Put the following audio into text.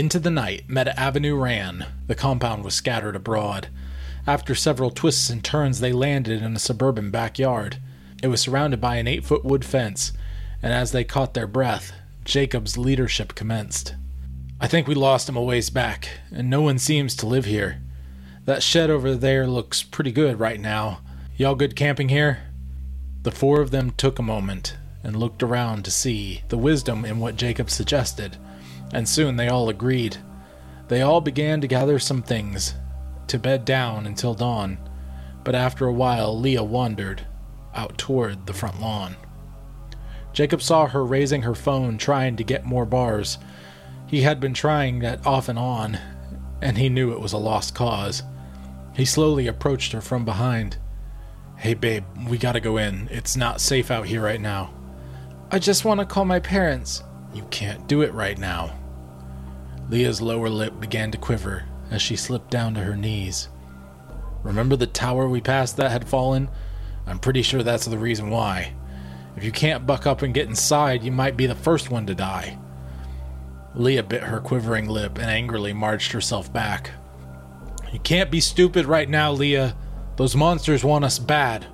Into the night, Meta Avenue ran. The compound was scattered abroad. After several twists and turns, they landed in a suburban backyard. It was surrounded by an eight foot wood fence, and as they caught their breath, Jacob's leadership commenced. I think we lost him a ways back, and no one seems to live here. That shed over there looks pretty good right now. Y'all good camping here? The four of them took a moment and looked around to see the wisdom in what Jacob suggested and soon they all agreed. They all began to gather some things, to bed down until dawn, but after a while Leah wandered out toward the front lawn. Jacob saw her raising her phone trying to get more bars. He had been trying that off and on, and he knew it was a lost cause. He slowly approached her from behind. Hey, babe, we gotta go in. It's not safe out here right now. I just want to call my parents. You can't do it right now. Leah's lower lip began to quiver as she slipped down to her knees. Remember the tower we passed that had fallen? I'm pretty sure that's the reason why. If you can't buck up and get inside, you might be the first one to die. Leah bit her quivering lip and angrily marched herself back. You can't be stupid right now, Leah. Those monsters want us bad.